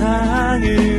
세상을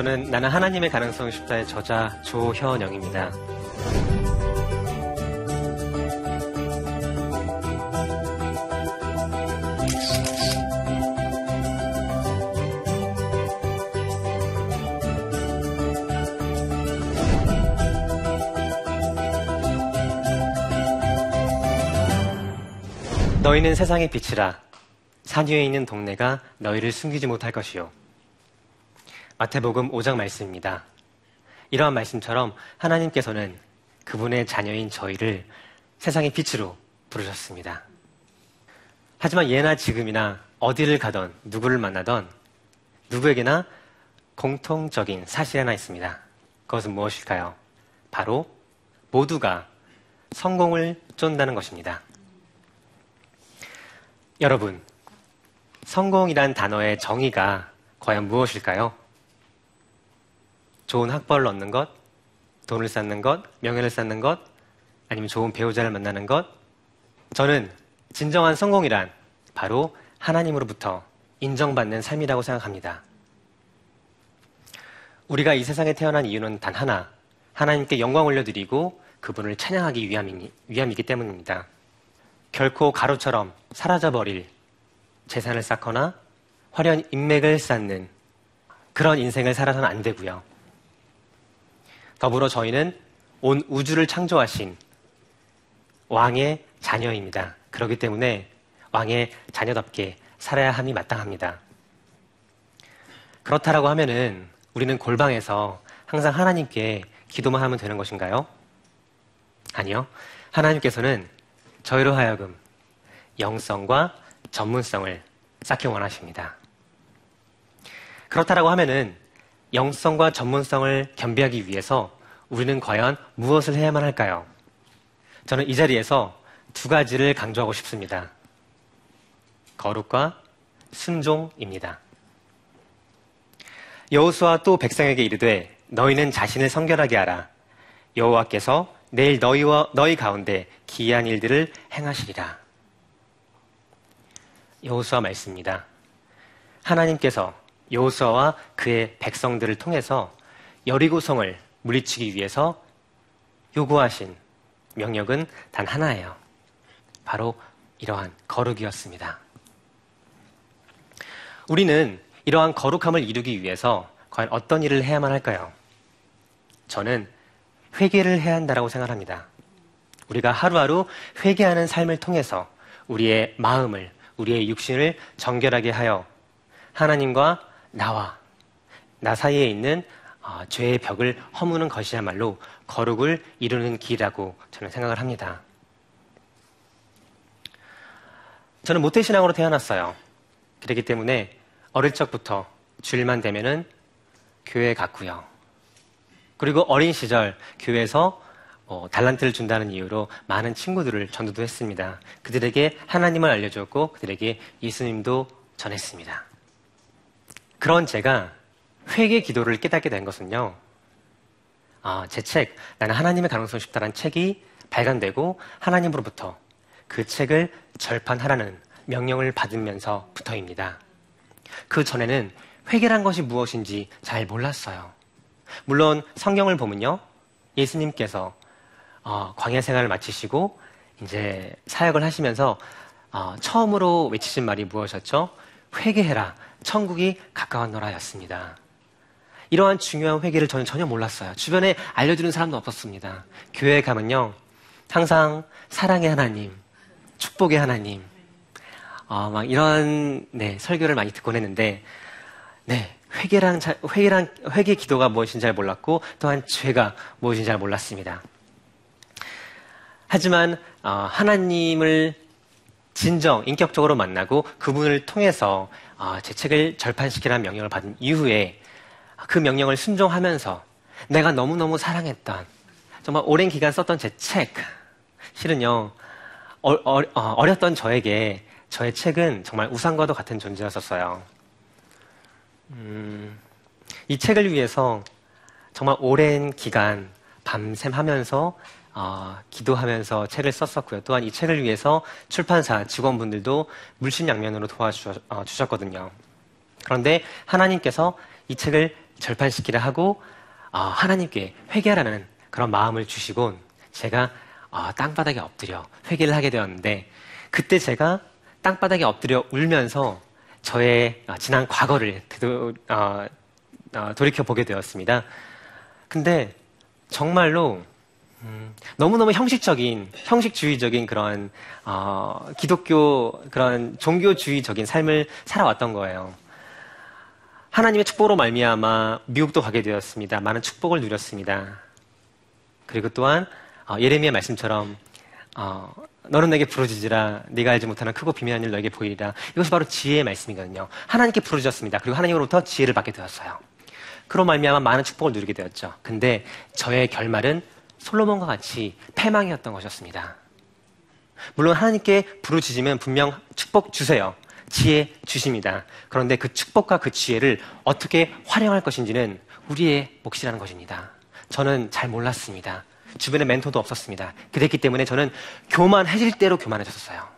저는 나는 하나님의 가능성이 쉽다의 저자 조현영입니다. 너희는 세상의 빛이라 산 위에 있는 동네가 너희를 숨기지 못할 것이요. 마태복음 5장 말씀입니다. 이러한 말씀처럼 하나님께서는 그분의 자녀인 저희를 세상의 빛으로 부르셨습니다. 하지만 예나 지금이나 어디를 가던 누구를 만나던 누구에게나 공통적인 사실 하나 있습니다. 그것은 무엇일까요? 바로 모두가 성공을 쫀다는 것입니다. 여러분, 성공이란 단어의 정의가 과연 무엇일까요? 좋은 학벌을 얻는 것, 돈을 쌓는 것, 명예를 쌓는 것, 아니면 좋은 배우자를 만나는 것. 저는 진정한 성공이란 바로 하나님으로부터 인정받는 삶이라고 생각합니다. 우리가 이 세상에 태어난 이유는 단 하나, 하나님께 영광 올려드리고 그분을 찬양하기 위함이니, 위함이기 때문입니다. 결코 가루처럼 사라져버릴 재산을 쌓거나 화려한 인맥을 쌓는 그런 인생을 살아서는 안 되고요. 더불어 저희는 온 우주를 창조하신 왕의 자녀입니다. 그렇기 때문에 왕의 자녀답게 살아야 함이 마땅합니다. 그렇다라고 하면은 우리는 골방에서 항상 하나님께 기도만 하면 되는 것인가요? 아니요. 하나님께서는 저희로 하여금 영성과 전문성을 쌓기 원하십니다. 그렇다라고 하면은 영성과 전문성을 겸비하기 위해서 우리는 과연 무엇을 해야만 할까요? 저는 이 자리에서 두 가지를 강조하고 싶습니다. 거룩과 순종입니다. 여호수아 또 백성에게 이르되 너희는 자신을 성결하게 하라. 여호와께서 내일 너희와 너희 가운데 기이한 일들을 행하시리라. 여호수아 말씀입니다. 하나님께서 여호수아와 그의 백성들을 통해서 여리고성을 물리치기 위해서 요구하신 명령은 단 하나예요. 바로 이러한 거룩이었습니다. 우리는 이러한 거룩함을 이루기 위해서 과연 어떤 일을 해야만 할까요? 저는 회개를 해야 한다고 생각합니다. 우리가 하루하루 회개하는 삶을 통해서 우리의 마음을, 우리의 육신을 정결하게 하여 하나님과 나와 나 사이에 있는 어, 죄의 벽을 허무는 것이야말로 거룩을 이루는 길이라고 저는 생각을 합니다. 저는 모태신앙으로 태어났어요. 그렇기 때문에 어릴 적부터 주일만 되면은 교회에 갔고요. 그리고 어린 시절 교회에서 어, 달란트를 준다는 이유로 많은 친구들을 전도도 했습니다. 그들에게 하나님을 알려주었고 그들에게 예수님도 전했습니다. 그런 제가 회개 기도를 깨닫게 된 것은요. 아, 제 책, 나는 하나님의 가능성이 쉽다는 책이 발간되고 하나님으로부터 그 책을 절판하라는 명령을 받으면서부터입니다. 그 전에는 회개란 것이 무엇인지 잘 몰랐어요. 물론 성경을 보면요. 예수님께서 어, 광야 생활을 마치시고 이제 사역을 하시면서 어, 처음으로 외치신 말이 무엇이었죠? 회개해라. 천국이 가까웠노라였습니다. 이러한 중요한 회개를 저는 전혀 몰랐어요. 주변에 알려주는 사람도 없었습니다. 교회에 가면요. 항상 사랑의 하나님, 축복의 하나님, 어, 막 이런, 네, 설교를 많이 듣곤 했는데, 네, 회개랑 자- 회개랑 회개 기도가 무엇인지 잘 몰랐고 또한 죄가 무엇인지 잘 몰랐습니다. 하지만 어, 하나님을 진정 인격적으로 만나고 그분을 통해서 어, 제 책을 절판시키라는 명령을 받은 이후에 그 명령을 순종하면서 내가 너무너무 사랑했던 정말 오랜 기간 썼던 제 책 실은요 어, 어, 렸던 저에게 저의 책은 정말 우상과도 같은 존재였었어요. 음, 이 책을 위해서 정말 오랜 기간 밤샘 하면서 어, 기도하면서 책을 썼었고요. 또한 이 책을 위해서 출판사 직원분들도 물심양면으로 도와주셨거든요. 그런데 하나님께서 이 책을 절판시키려 하고 어, 하나님께 회개하라는 그런 마음을 주시곤 제가 어, 땅바닥에 엎드려 회개를 하게 되었는데 그때 제가 땅바닥에 엎드려 울면서 저의 어, 지난 과거를 되도, 어, 어, 돌이켜 보게 되었습니다. 근데 정말로 음, 너무너무 형식적인, 형식주의적인 그런, 어, 기독교, 그런 종교주의적인 삶을 살아왔던 거예요. 하나님의 축복으로 말미암아 미국도 가게 되었습니다. 많은 축복을 누렸습니다. 그리고 또한 어, 예레미야 말씀처럼 어, 너는 내게 부르짖으라 네가 알지 못하는 크고 비밀한 일 너에게 보이리라 이것이 바로 지혜의 말씀이거든요. 하나님께 부르짖었습니다. 그리고 하나님으로부터 지혜를 받게 되었어요. 그로 말미암아 많은 축복을 누리게 되었죠. 근데 저의 결말은 솔로몬과 같이 패망이었던 것이었습니다. 물론 하나님께 부르짖으면 분명 축복 주세요. 지혜 주십니다. 그런데 그 축복과 그 지혜를 어떻게 활용할 것인지는 우리의 몫이라는 것입니다. 저는 잘 몰랐습니다. 주변에 멘토도 없었습니다. 그랬기 때문에 저는 교만해질 대로 교만해졌어요.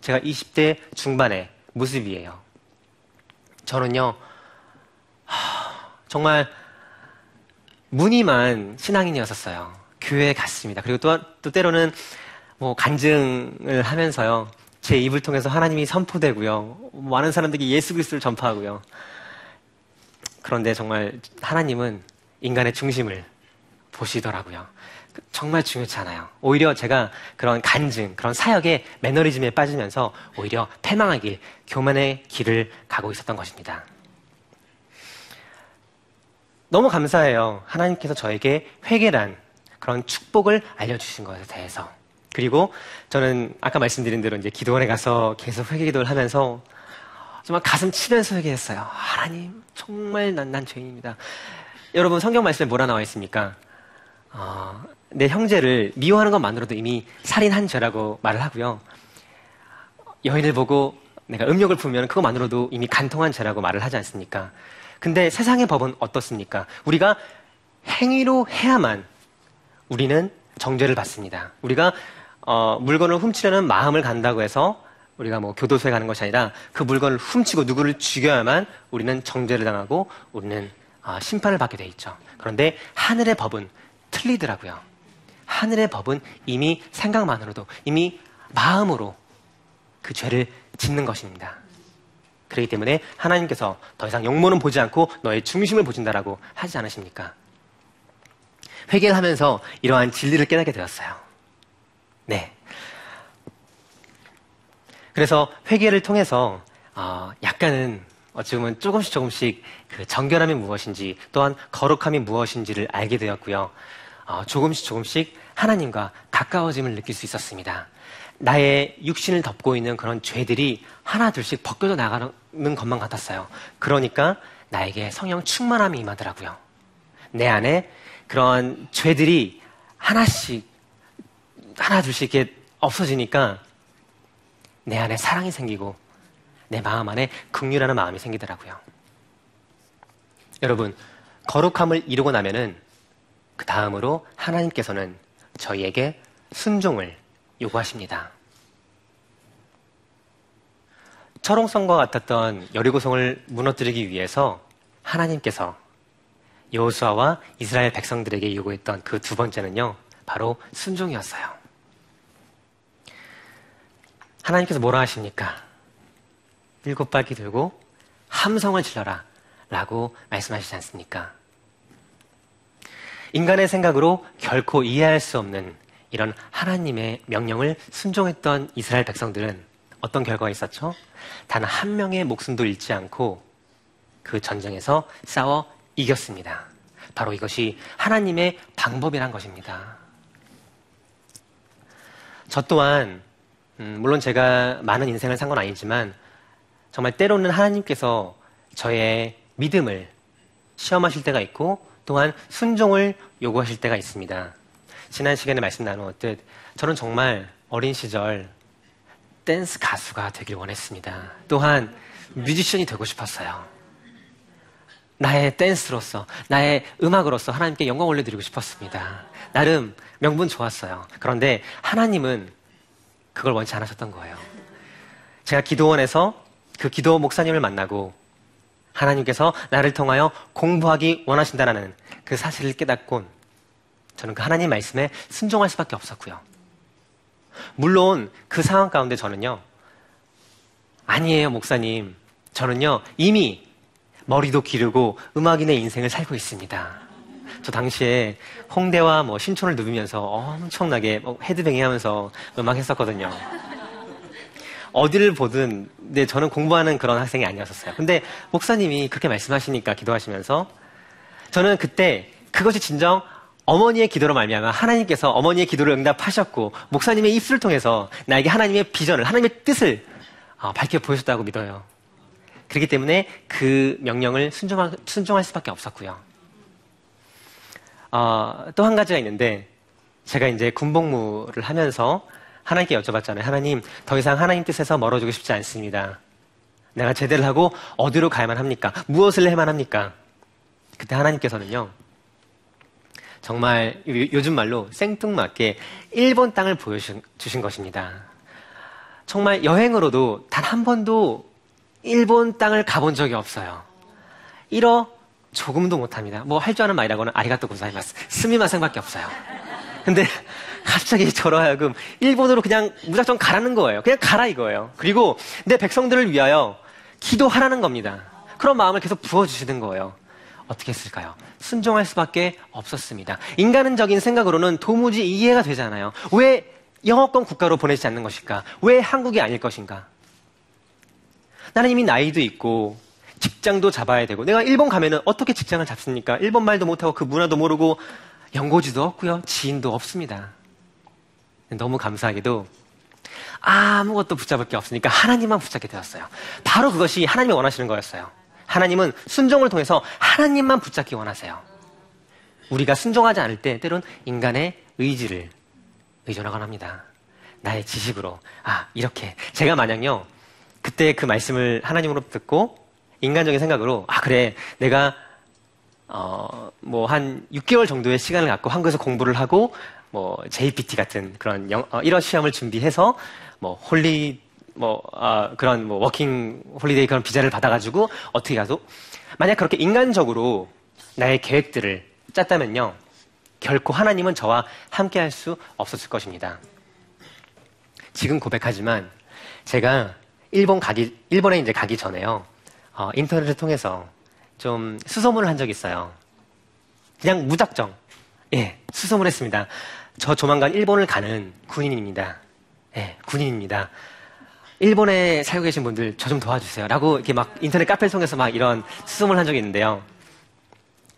제가 20대 중반의 모습이에요. 저는요, 하, 정말 무늬만 신앙인이었었어요. 교회에 갔습니다. 그리고 또, 또 때로는 뭐 간증을 하면서요. 제 입을 통해서 하나님이 선포되고요. 많은 사람들이 예수 그리스도를 전파하고요. 그런데 정말 하나님은 인간의 중심을 보시더라고요. 정말 중요치 않아요. 오히려 제가 그런 간증, 그런 사역의 매너리즘에 빠지면서 오히려 패망하길, 교만의 길을 가고 있었던 것입니다. 너무 감사해요. 하나님께서 저에게 회개란 그런 축복을 알려주신 것에 대해서. 그리고 저는 아까 말씀드린 대로 이제 기도원에 가서 계속 회개 기도를 하면서 정말 가슴 치면서 회개했어요. 하나님, 정말 난, 난 죄인입니다. 여러분, 성경 말씀에 뭐라 나와 있습니까? 어, 내 형제를 미워하는 것만으로도 이미 살인한 죄라고 말을 하고요. 여인을 보고 내가 음욕을 품으면 그것만으로도 이미 간통한 죄라고 말을 하지 않습니까? 근데 세상의 법은 어떻습니까? 우리가 행위로 해야만 우리는 정죄를 받습니다. 우리가 어, 물건을 훔치려는 마음을 간다고 해서 우리가 뭐 교도소에 가는 것이 아니라 그 물건을 훔치고 누구를 죽여야만 우리는 정죄를 당하고 우리는 어, 심판을 받게 돼 있죠. 그런데 하늘의 법은 틀리더라고요. 하늘의 법은 이미 생각만으로도 이미 마음으로 그 죄를 짓는 것입니다. 그렇기 때문에 하나님께서 더 이상 영모는 보지 않고 너의 중심을 보신다라고 하지 않으십니까? 회개를 하면서 이러한 진리를 깨닫게 되었어요. 네. 그래서 회개를 통해서 어, 약간은 어찌 보면 조금씩 조금씩 그 정결함이 무엇인지 또한 거룩함이 무엇인지를 알게 되었고요. 어, 조금씩 조금씩 하나님과 가까워짐을 느낄 수 있었습니다. 나의 육신을 덮고 있는 그런 죄들이 하나 둘씩 벗겨져 나가는 것만 같았어요. 그러니까 나에게 성령 충만함이 임하더라고요. 내 안에 그런 죄들이 하나씩 하나 둘씩 이렇게 없어지니까 내 안에 사랑이 생기고 내 마음 안에 긍휼하는 마음이 생기더라고요. 여러분 거룩함을 이루고 나면은 그 다음으로 하나님께서는 저희에게 순종을 요구하십니다. 철옹성과 같았던 여리고성을 무너뜨리기 위해서 하나님께서 여호수아와 이스라엘 백성들에게 요구했던 그 두 번째는요, 바로 순종이었어요. 하나님께서 뭐라 하십니까? 일곱 바퀴 들고 함성을 질러라 라고 말씀하시지 않습니까? 인간의 생각으로 결코 이해할 수 없는 이런 하나님의 명령을 순종했던 이스라엘 백성들은 어떤 결과가 있었죠? 단 한 명의 목숨도 잃지 않고 그 전쟁에서 싸워 이겼습니다. 바로 이것이 하나님의 방법이란 것입니다. 저 또한 음, 물론 제가 많은 인생을 산 건 아니지만 정말 때로는 하나님께서 저의 믿음을 시험하실 때가 있고 또한 순종을 요구하실 때가 있습니다. 지난 시간에 말씀 나누었듯 저는 정말 어린 시절 댄스 가수가 되길 원했습니다. 또한 뮤지션이 되고 싶었어요. 나의 댄스로서, 나의 음악으로서 하나님께 영광 올려드리고 싶었습니다. 나름 명분 좋았어요. 그런데 하나님은 그걸 원치 않으셨던 거예요. 제가 기도원에서 그 기도 목사님을 만나고 하나님께서 나를 통하여 공부하기 원하신다는 그 사실을 깨닫곤 저는 그 하나님 말씀에 순종할 수밖에 없었고요. 물론 그 상황 가운데 저는요, 아니에요, 목사님. 저는요, 이미 머리도 기르고 음악인의 인생을 살고 있습니다. 저 당시에 홍대와 뭐 신촌을 누비면서 엄청나게 뭐 헤드뱅이 하면서 음악 했었거든요. 어디를 보든, 네, 저는 공부하는 그런 학생이 아니었었어요. 근데 목사님이 그렇게 말씀하시니까 기도하시면서 저는 그때 그것이 진정 어머니의 기도로 말미암아 하나님께서 어머니의 기도를 응답하셨고 목사님의 입술을 통해서 나에게 하나님의 비전을 하나님의 뜻을 어, 밝혀 보여줬다고 믿어요. 그렇기 때문에 그 명령을 순종할, 순종할 수밖에 없었고요. 어, 또 한 가지가 있는데 제가 이제 군복무를 하면서 하나님께 여쭤봤잖아요. 하나님, 더 이상 하나님 뜻에서 멀어지고 싶지 않습니다. 내가 제대를 하고 어디로 가야만 합니까? 무엇을 해야만 합니까? 그때 하나님께서는요, 정말 요즘 말로 생뚱맞게 일본 땅을 보여주신 것입니다. 정말 여행으로도 단 한 번도 일본 땅을 가본 적이 없어요. 1어 조금도 못합니다. 뭐 할 줄 아는 말이라고는 아리가또 고사이마스 스미마생밖에 없어요. 근데 갑자기 저로 하여금 일본으로 그냥 무작정 가라는 거예요. 그냥 가라 이거예요. 그리고 내 백성들을 위하여 기도하라는 겁니다. 그런 마음을 계속 부어주시는 거예요. 어떻게 했을까요? 순종할 수밖에 없었습니다. 인간적인 생각으로는 도무지 이해가 되잖아요. 왜 영어권 국가로 보내지 않는 것일까? 왜 한국이 아닐 것인가? 나는 이미 나이도 있고 직장도 잡아야 되고 내가 일본 가면은 어떻게 직장을 잡습니까? 일본 말도 못하고 그 문화도 모르고 연고지도 없고요. 지인도 없습니다. 너무 감사하게도 아무것도 붙잡을 게 없으니까 하나님만 붙잡게 되었어요. 바로 그것이 하나님이 원하시는 거였어요. 하나님은 순종을 통해서 하나님만 붙잡기 원하세요. 우리가 순종하지 않을 때 때론 인간의 의지를 의존하곤 합니다. 나의 지식으로 아 이렇게 제가 만약요 그때 그 말씀을 하나님으로 듣고 인간적인 생각으로 아 그래 내가 어 뭐 한 6개월 정도의 시간을 갖고 한국에서 공부를 하고 뭐 JPT 같은 그런 영, 어, 이런 시험을 준비해서 뭐 홀리 뭐 아, 그런 뭐 working holiday 그런 비자를 받아가지고 어떻게 가도 만약 그렇게 인간적으로 나의 계획들을 짰다면요 결코 하나님은 저와 함께할 수 없었을 것입니다. 지금 고백하지만 제가 일본 가기 일본에 이제 가기 전에요 어, 인터넷을 통해서 좀 수소문을 한 적이 있어요. 그냥 무작정 예 수소문 했습니다. 저 조만간 일본을 가는 군인입니다. 예 군인입니다. 일본에 살고 계신 분들 저 좀 도와주세요. 라고 이렇게 막 인터넷 카페를 통해서 막 이런 수송을 한 적이 있는데요.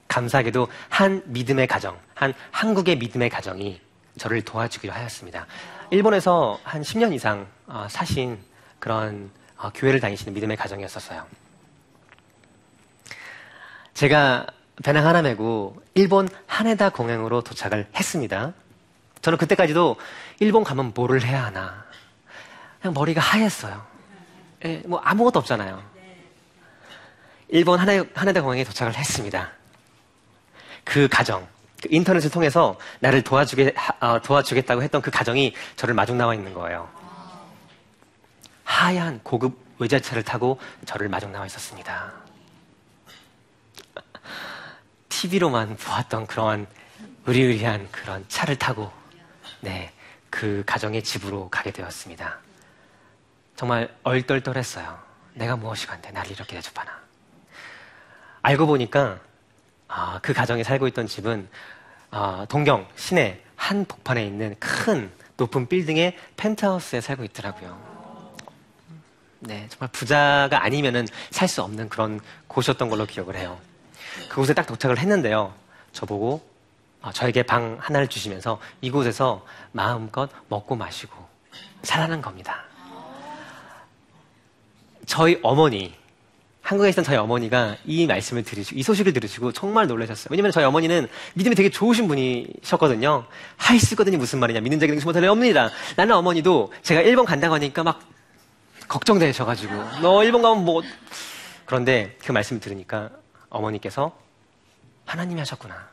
감사하게도 한 믿음의 가정, 한 한국의 믿음의 가정이 저를 도와주기로 하였습니다. 일본에서 한 10년 이상 어, 사신 그런 어, 교회를 다니시는 믿음의 가정이었었어요. 제가 배낭 하나 메고 일본 하네다 공항으로 도착을 했습니다. 저는 그때까지도 일본 가면 뭐를 해야 하나 그냥 머리가 하였어요. 예, 뭐 아무것도 없잖아요. 일본 하나, 하나대 공항에 도착을 했습니다. 그 가정, 그 인터넷을 통해서 나를 도와주게, 어, 도와주겠다고 했던 그 가정이 저를 마중 나와 있는 거예요. 하얀 고급 외제차를 타고 저를 마중 나와 있었습니다. TV로만 보았던 그런 의리의리한 그런 차를 타고, 네, 그 가정의 집으로 가게 되었습니다. 정말 얼떨떨했어요. 내가 무엇이 간데 나를 이렇게 대접하나. 알고 보니까 아, 그 가정에 살고 있던 집은 아, 동경 시내 한 복판에 있는 큰 높은 빌딩의 펜트하우스에 살고 있더라고요. 네, 정말 부자가 아니면은 살 수 없는 그런 곳이었던 걸로 기억을 해요. 그곳에 딱 도착을 했는데요. 저보고 어, 저에게 방 하나를 주시면서 이곳에서 마음껏 먹고 마시고 살아난 겁니다. 저희 어머니, 한국에 있던 저희 어머니가 이 말씀을 들으시고, 이 소식을 들으시고 정말 놀라셨어요. 왜냐면 저희 어머니는 믿음이 되게 좋으신 분이셨거든요. 하이스거든이 무슨 말이냐. 믿는 자에게 능수 못할 리 없느니라. 나는 어머니도 제가 일본 간다고 하니까 막 걱정되셔가지고, 너 일본 가면 뭐. 그런데 그 말씀을 들으니까 어머니께서 하나님이 하셨구나.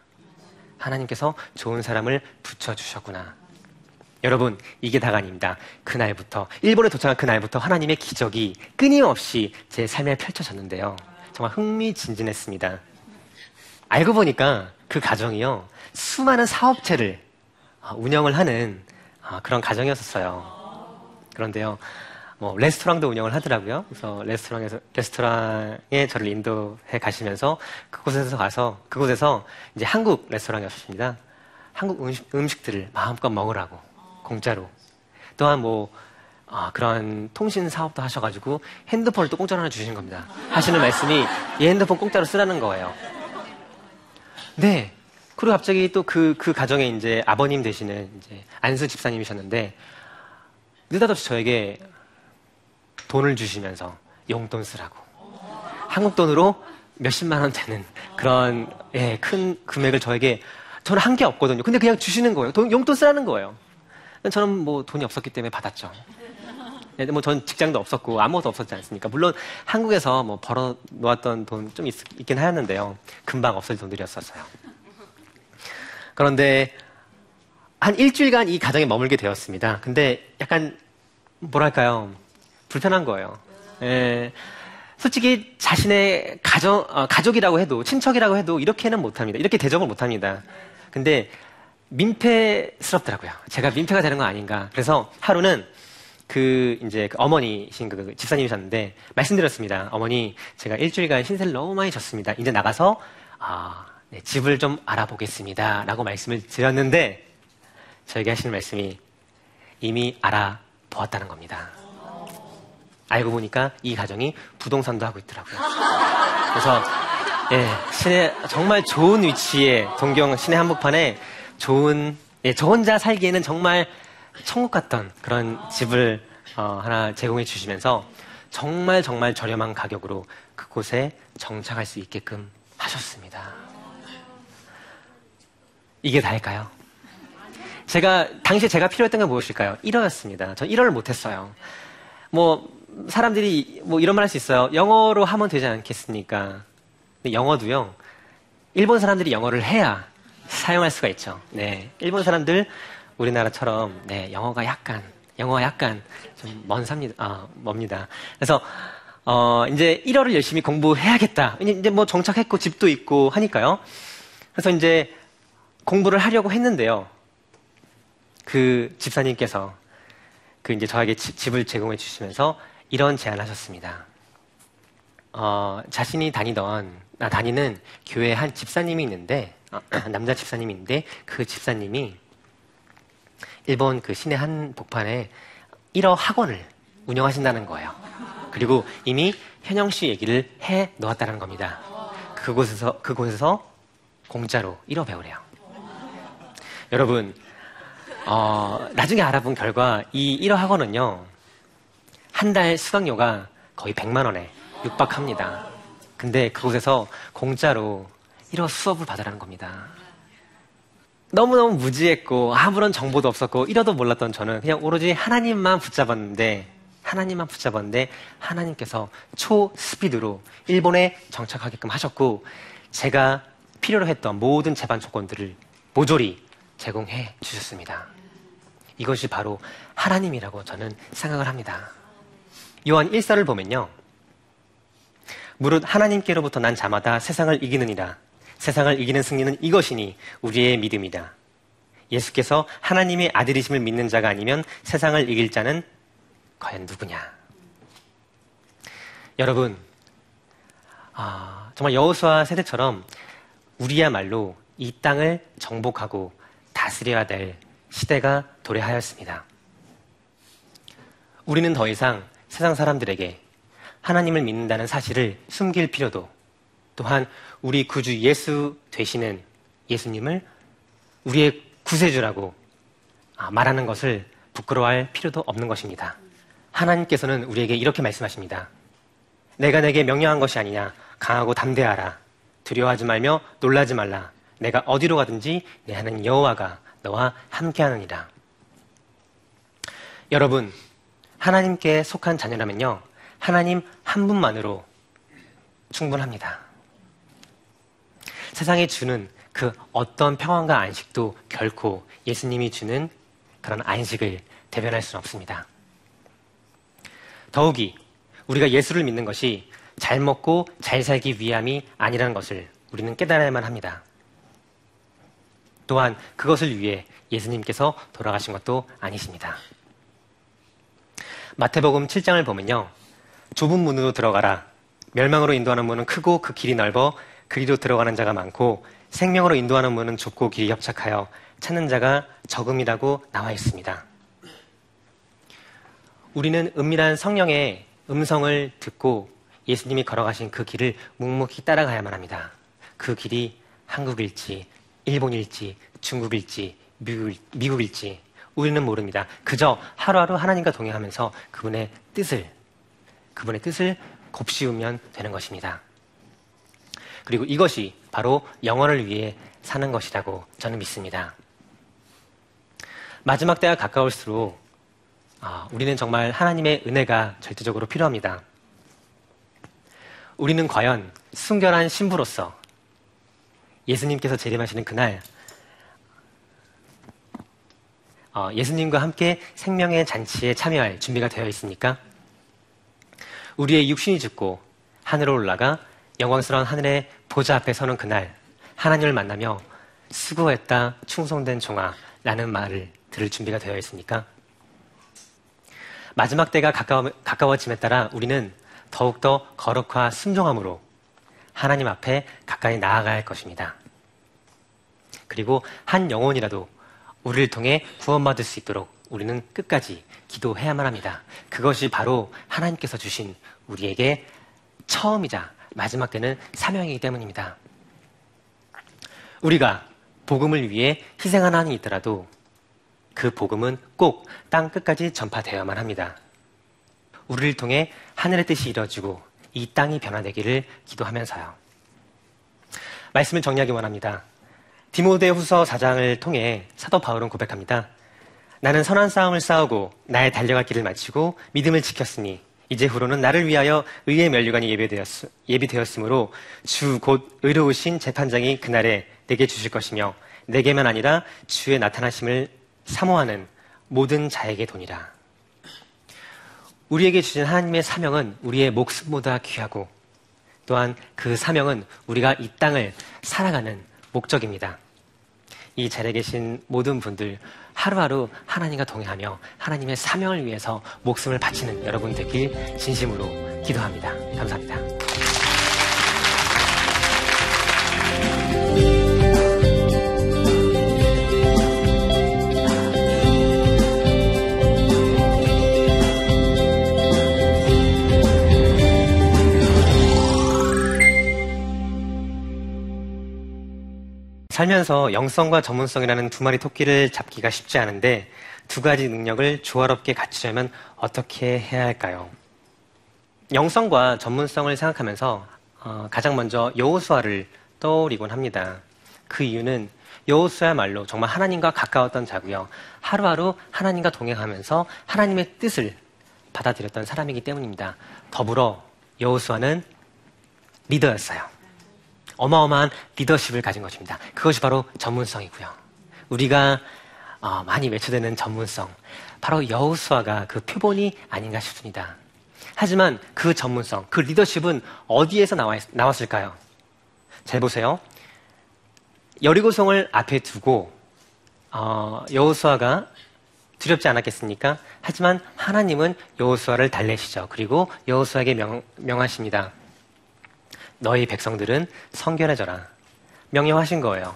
하나님께서 좋은 사람을 붙여주셨구나. 여러분, 이게 다가 아닙니다. 그날부터, 일본에 도착한 그날부터 하나님의 기적이 끊임없이 제 삶에 펼쳐졌는데요. 정말 흥미진진했습니다. 알고 보니까 그 가정이요, 수많은 사업체를 아, 운영을 하는 아, 그런 가정이었어요. 그런데요, 뭐 레스토랑도 운영을 하더라고요. 그래서 레스토랑에서 레스토랑에 저를 인도해 가시면서 그곳에서 가서 그곳에서 이제 한국 레스토랑이었습니다. 한국 음식, 음식들을 마음껏 먹으라고 공짜로. 또한 뭐 아, 그런 통신 사업도 하셔가지고 핸드폰을 또 공짜로 하나 주시는 겁니다. 하시는 말씀이 이 핸드폰 공짜로 쓰라는 거예요. 네. 그리고 갑자기 또 그, 그 가정에 이제 아버님 되시는 이제 안수 집사님이셨는데 느닷없이 저에게 돈을 주시면서 용돈 쓰라고. 한국 돈으로 몇십만 원 되는 그런 예, 큰 금액을 저에게 저는 한 게 없거든요. 근데 그냥 주시는 거예요. 돈, 용돈 쓰라는 거예요. 저는 뭐 돈이 없었기 때문에 받았죠. 예, 뭐전 직장도 없었고 아무것도 없었지 않습니까? 물론 한국에서 뭐 벌어 놓았던 돈 좀 있긴 하였는데요. 금방 없어질 돈들이었었어요. 그런데 한 일주일간 이 가정에 머물게 되었습니다. 근데 약간 뭐랄까요? 불편한 거예요. 예. 솔직히 자신의 가정, 어, 가족이라고 해도, 친척이라고 해도 이렇게는 못합니다. 이렇게 대접을 못합니다. 근데 민폐스럽더라고요. 제가 민폐가 되는 거 아닌가. 그래서 하루는 그 이제 그 어머니신 그 집사님이셨는데 말씀드렸습니다. 어머니 제가 일주일간 신세를 너무 많이 졌습니다. 이제 나가서 아, 네, 집을 좀 알아보겠습니다. 라고 말씀을 드렸는데 저에게 하시는 말씀이 이미 알아보았다는 겁니다. 알고 보니까 이 가정이 부동산도 하고 있더라고요. 그래서 예, 시내 정말 좋은 위치에 동경 시내 한복판에 좋은 예, 저 혼자 살기에는 정말 천국 같던 그런 집을 어, 하나 제공해 주시면서 정말 정말 저렴한 가격으로 그곳에 정착할 수 있게끔 하셨습니다. 이게 다일까요? 제가 당시에 제가 필요했던 게 무엇일까요? 1어였습니다. 저 1어를 못했어요. 뭐 사람들이 뭐 이런 말 할 수 있어요. 영어로 하면 되지 않겠습니까? 영어도요. 일본 사람들이 영어를 해야 사용할 수가 있죠. 네. 일본 사람들 우리나라처럼 네, 영어가 약간 영어가 약간 좀 먼 삽니다. 아, 멉니다. 그래서 어, 이제 1어를 열심히 공부해야겠다. 이제 뭐 정착했고 집도 있고 하니까요. 그래서 이제 공부를 하려고 했는데요. 그 집사님께서 그 이제 저에게 집 을 제공해 주시면서 이런 제안을 하셨습니다. 어, 자신이 다니던, 아, 다니는 교회 한 집사님이 있는데, 어, 남자 집사님이 있는데, 그 집사님이 일본 그 시내 한 복판에 1어 학원을 운영하신다는 거예요. 그리고 이미 현영 씨 얘기를 해 놓았다는 겁니다. 그곳에서, 그곳에서 공짜로 1어 배우래요. 여러분, 어, 나중에 알아본 결과 이 1어 학원은요, 한 달 수강료가 거의 100만 원에 육박합니다. 근데 그곳에서 공짜로 1호 수업을 받으라는 겁니다. 너무너무 무지했고 아무런 정보도 없었고 1호도 몰랐던 저는 그냥 오로지 하나님만 붙잡았는데 하나님만 붙잡았는데 하나님께서 초스피드로 일본에 정착하게끔 하셨고 제가 필요로 했던 모든 재반 조건들을 모조리 제공해 주셨습니다. 이것이 바로 하나님이라고 저는 생각을 합니다. 요한 1사를 보면요. 무릇 하나님께로부터 난 자마다 세상을 이기느니라. 세상을 이기는 승리는 이것이니 우리의 믿음이다. 예수께서 하나님의 아들이심을 믿는 자가 아니면 세상을 이길 자는 과연 누구냐? 여러분, 아, 정말 여호수아 세대처럼 우리야말로 이 땅을 정복하고 다스려야 될 시대가 도래하였습니다. 우리는 더 이상 세상 사람들에게 하나님을 믿는다는 사실을 숨길 필요도 또한 우리 구주 예수 되시는 예수님을 우리의 구세주라고 아, 말하는 것을 부끄러워할 필요도 없는 것입니다. 하나님께서는 우리에게 이렇게 말씀하십니다. 내가 내게 명령한 것이 아니냐. 강하고 담대하라. 두려워하지 말며 놀라지 말라. 내가 어디로 가든지 내 하는 여호와가 너와 함께하느니라. 여러분, 하나님께 속한 자녀라면요. 하나님 한 분만으로 충분합니다. 세상에 주는 그 어떤 평안과 안식도 결코 예수님이 주는 그런 안식을 대변할 수는 없습니다. 더욱이 우리가 예수를 믿는 것이 잘 먹고 잘 살기 위함이 아니라는 것을 우리는 깨달아야만 합니다. 또한 그것을 위해 예수님께서 돌아가신 것도 아니십니다. 마태복음 7장을 보면요. 좁은 문으로 들어가라. 멸망으로 인도하는 문은 크고 그 길이 넓어 그리로 들어가는 자가 많고 생명으로 인도하는 문은 좁고 길이 협착하여 찾는 자가 적음이라고 나와 있습니다. 우리는 은밀한 성령의 음성을 듣고 예수님이 걸어가신 그 길을 묵묵히 따라가야만 합니다. 그 길이 한국일지, 일본일지, 중국일지, 미국, 일 지 우리는 모릅니다. 그저 하루하루 하나님과 동행하면서 그분의 뜻을, 그분의 뜻을 곱씹으면 되는 것입니다. 그리고 이것이 바로 영원을 위해 사는 것이라고 저는 믿습니다. 마지막 때가 가까울수록 아, 우리는 정말 하나님의 은혜가 절대적으로 필요합니다. 우리는 과연 순결한 신부로서 예수님께서 재림하시는 그날 어, 예수님과 함께 생명의 잔치에 참여할 준비가 되어 있습니까? 우리의 육신이 죽고 하늘로 올라가 영광스러운 하늘의 보좌 앞에 서는 그날 하나님을 만나며 수고했다 충성된 종아 라는 말을 들을 준비가 되어 있습니까? 마지막 때가 가까워, 가까워짐에 따라 우리는 더욱더 거룩화 순종함으로 하나님 앞에 가까이 할 것입니다. 그리고 한 영혼이라도 우리를 통해 구원받을 수 있도록 우리는 끝까지 기도해야만 합니다. 그것이 바로 하나님께서 주신 우리에게 처음이자 마지막 때는 사명이기 때문입니다. 우리가 복음을 위해 희생한 한이 있더라도 그 복음은 꼭 땅 끝까지 전파되어야만 합니다. 우리를 통해 하늘의 뜻이 이루어지고 이 땅이 변화되기를 기도하면서요. 말씀을 정리하기 원합니다. 디모데 후서 4장을 통해 사도 바울은 고백합니다. 나는 선한 싸움을 싸우고 나의 달려갈 길을 마치고 믿음을 지켰으니 이제 후로는 나를 위하여 의의 면류관이 예비되었, 으로주 곧 의로우신 재판장이 그날에 내게 주실 것이며 내게만 아니라 주의 나타나심을 사모하는 모든 자에게 돈이라. 우리에게 주신 하나님의 사명은 우리의 목숨보다 귀하고 또한 그 사명은 우리가 이 땅을 살아가는 목적입니다. 이 자리에 계신 모든 분들 하루하루 하나님과 동행하며 하나님의 사명을 위해서 목숨을 바치는 여러분 되길 진심으로 기도합니다. 감사합니다. 살면서 영성과 전문성이라는 두 마리 토끼를 잡기가 쉽지 않은데 두 가지 능력을 조화롭게 갖추려면 어떻게 해야 할까요? 영성과 전문성을 생각하면서 어, 가장 먼저 여호수아를 떠오르곤 합니다. 그 이유는 여호수야말로 정말 하나님과 가까웠던 자고요. 하루하루 하나님과 동행하면서 하나님의 뜻을 받아들였던 사람이기 때문입니다. 더불어 여호수아는 리더였어요. 어마어마한 리더십을 가진 것입니다. 그것이 바로 전문성이고요. 우리가 어, 많이 외쳐대는 전문성, 바로 여우수아가 그 표본이 아닌가 싶습니다. 하지만 그 전문성, 그 리더십은 어디에서 나와, 나왔을까요? 잘 보세요. 여리고성을 앞에 두고 어, 여호수아가 두렵지 않았겠습니까? 하지만 하나님은 여호수아를 달래시죠. 그리고 여호수아에게 명, 명하십니다. 너희 백성들은 성결해져라. 명령하신 거예요.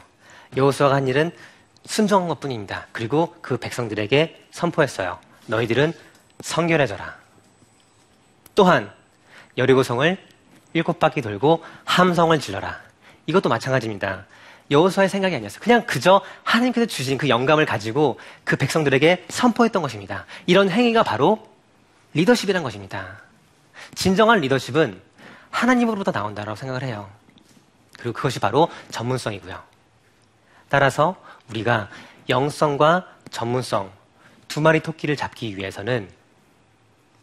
여호수아가 한 일은 순종한 것뿐입니다. 그리고 그 백성들에게 선포했어요. 너희들은 성결해져라. 또한 여리고성을 일곱 바퀴 돌고 함성을 질러라. 이것도 마찬가지입니다. 여호수아의 생각이 아니었어요. 그냥 그저 하나님께서 주신 그 영감을 가지고 그 백성들에게 선포했던 것입니다. 이런 행위가 바로 리더십이란 것입니다. 진정한 리더십은 하나님으로부터 나온다고 생각을 해요. 그리고 그것이 바로 전문성이고요. 따라서 우리가 영성과 전문성 두 마리 토끼를 잡기 위해서는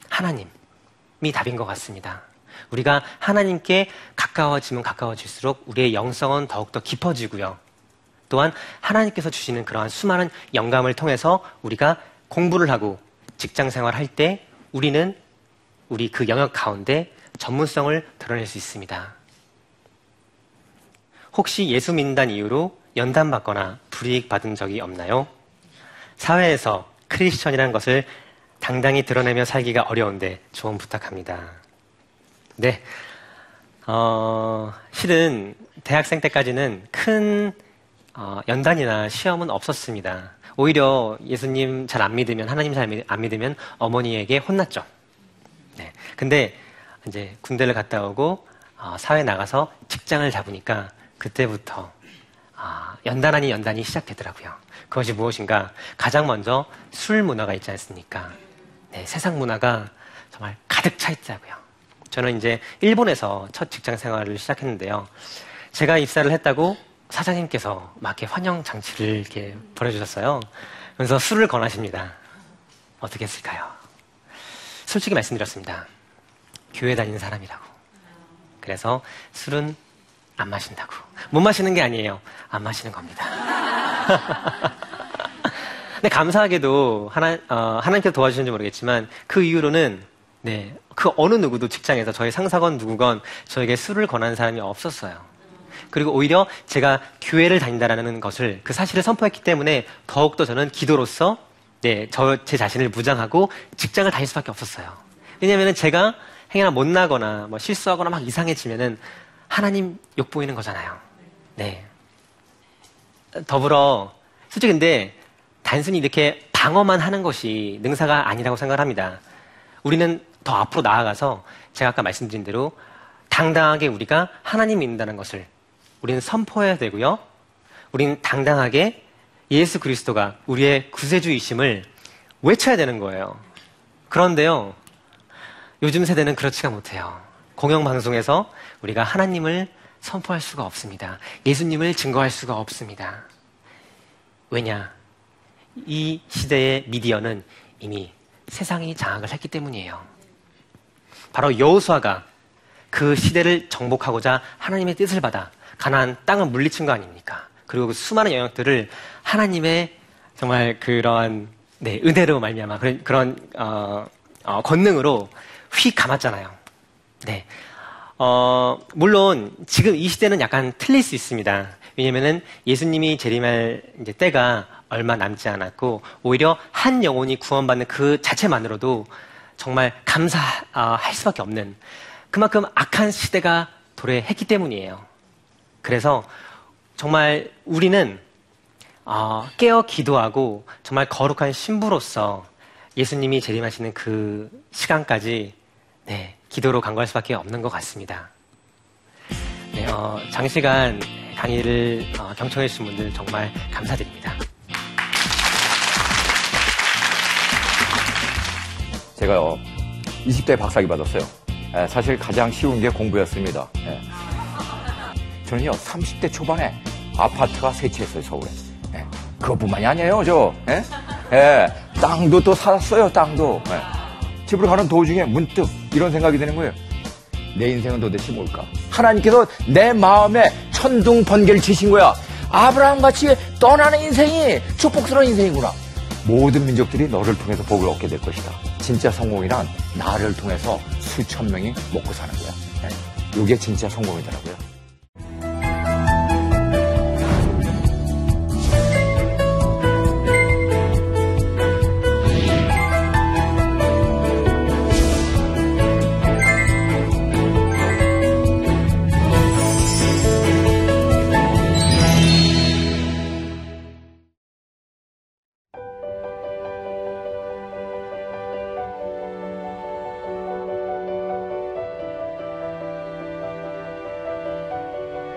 하나님이 답인 것 같습니다. 우리가 하나님께 가까워지면 가까워질수록 우리의 영성은 더욱더 깊어지고요. 또한 하나님께서 주시는 그러한 수많은 영감을 통해서 우리가 공부를 하고 직장 생활할 때 우리는 우리 그 영역 가운데 전문성을 드러낼 수 있습니다. 혹시 예수 민단 이후로 연단 받거나 불이익 받은 적이 없나요? 사회에서 크리스천이라는 것을 당당히 드러내며 살기가 어려운데 조언 부탁합니다. 네. 어, 실은 대학생 때까지는 큰 어, 연단이나 시험은 없었습니다. 오히려 예수님 잘 안 믿으면, 하나님 잘 안 믿으면 어머니에게 혼났죠. 네. 근데 이제 군대를 갔다 오고 어, 사회 나가서 직장을 잡으니까 그때부터 어, 연단 아닌 연단이 시작되더라고요. 그것이 무엇인가? 가장 먼저 술 문화가 있지 않습니까? 네, 세상 문화가 정말 가득 차 있다고요. 저는 이제 일본에서 첫 직장 생활을 시작했는데요. 제가 입사를 했다고 사장님께서 막 이렇게 환영 장치를 이렇게 보내주셨어요. 그래서 술을 권하십니다. 어떻게 했을까요? 솔직히 말씀드렸습니다. 교회 다니는 사람이라고. 그래서 술은 안 마신다고. 못 마시는 게 아니에요. 안 마시는 겁니다. 근데 감사하게도 하나, 어, 하나님께서 도와주시는지 모르겠지만 그 이후로는 네, 그 어느 누구도 직장에서 저희 상사건 누구건 저에게 술을 권하는 사람이 없었어요. 그리고 오히려 제가 교회를 다닌다라는 것을 그 사실을 선포했기 때문에 더욱더 저는 기도로서 네, 저 제 자신을 무장하고 직장을 다닐 수밖에 없었어요. 왜냐하면 제가 행여나 못나거나 뭐 실수하거나 막 이상해지면은 하나님 욕 보이는 거잖아요. 네. 더불어 솔직히 근데 단순히 이렇게 방어만 하는 것이 능사가 아니라고 생각을 합니다. 우리는 더 앞으로 나아가서 제가 아까 말씀드린 대로 당당하게 우리가 하나님 믿는다는 것을 우리는 선포해야 되고요. 우리는 당당하게 예수 그리스도가 우리의 구세주이심을 외쳐야 되는 거예요. 그런데요, 요즘 세대는 그렇지가 못해요. 공영방송에서 우리가 하나님을 선포할 수가 없습니다. 예수님을 증거할 수가 없습니다. 왜냐? 이 시대의 미디어는 이미 세상이 장악을 했기 때문이에요. 바로 여호수아가 그 시대를 정복하고자 하나님의 뜻을 받아 가나안 땅을 물리친 거 아닙니까? 그리고 그 수많은 영역들을 하나님의 정말 그런 네, 은혜로 말미암아 그런 그런 어, 어, 권능으로 휙 감았잖아요. 네. 어, 물론 지금 이 시대는 약간 틀릴 수 있습니다. 왜냐면은 예수님이 재림할 이제 때가 얼마 남지 않았고 오히려 한 영혼이 구원받는 그 자체만으로도 정말 감사할 수밖에 없는 그만큼 악한 시대가 도래했기 때문이에요. 그래서 정말 우리는 어, 깨어 기도하고 정말 거룩한 신부로서 예수님이 재림하시는 그 시간까지 네, 기도로 간구할 수밖에 없는 것 같습니다. 네, 어, 장시간 강의를 어, 경청해 주신 분들 정말 감사드립니다. 제가요, 20대 박사기 받았어요. 예, 사실 가장 쉬운 게 공부였습니다. 예. 저는요, 30대 초반에 아파트가 세채했어요, 서울에. 예. 그것뿐만이 아니에요, 저. 예? 예. 땅도 또 살았어요, 땅도. 예. 집으로 가는 도중에 문득 이런 생각이 드는 거예요. 내 인생은 도대체 뭘까? 하나님께서 내 마음에 천둥 번개를 치신 거야. 아브라함 같이 떠나는 인생이 축복스러운 인생이구나. 모든 민족들이 너를 통해서 복을 얻게 될 것이다. 진짜 성공이란 나를 통해서 수천 명이 먹고 사는 거야. 네. 이게 진짜 성공이더라고요.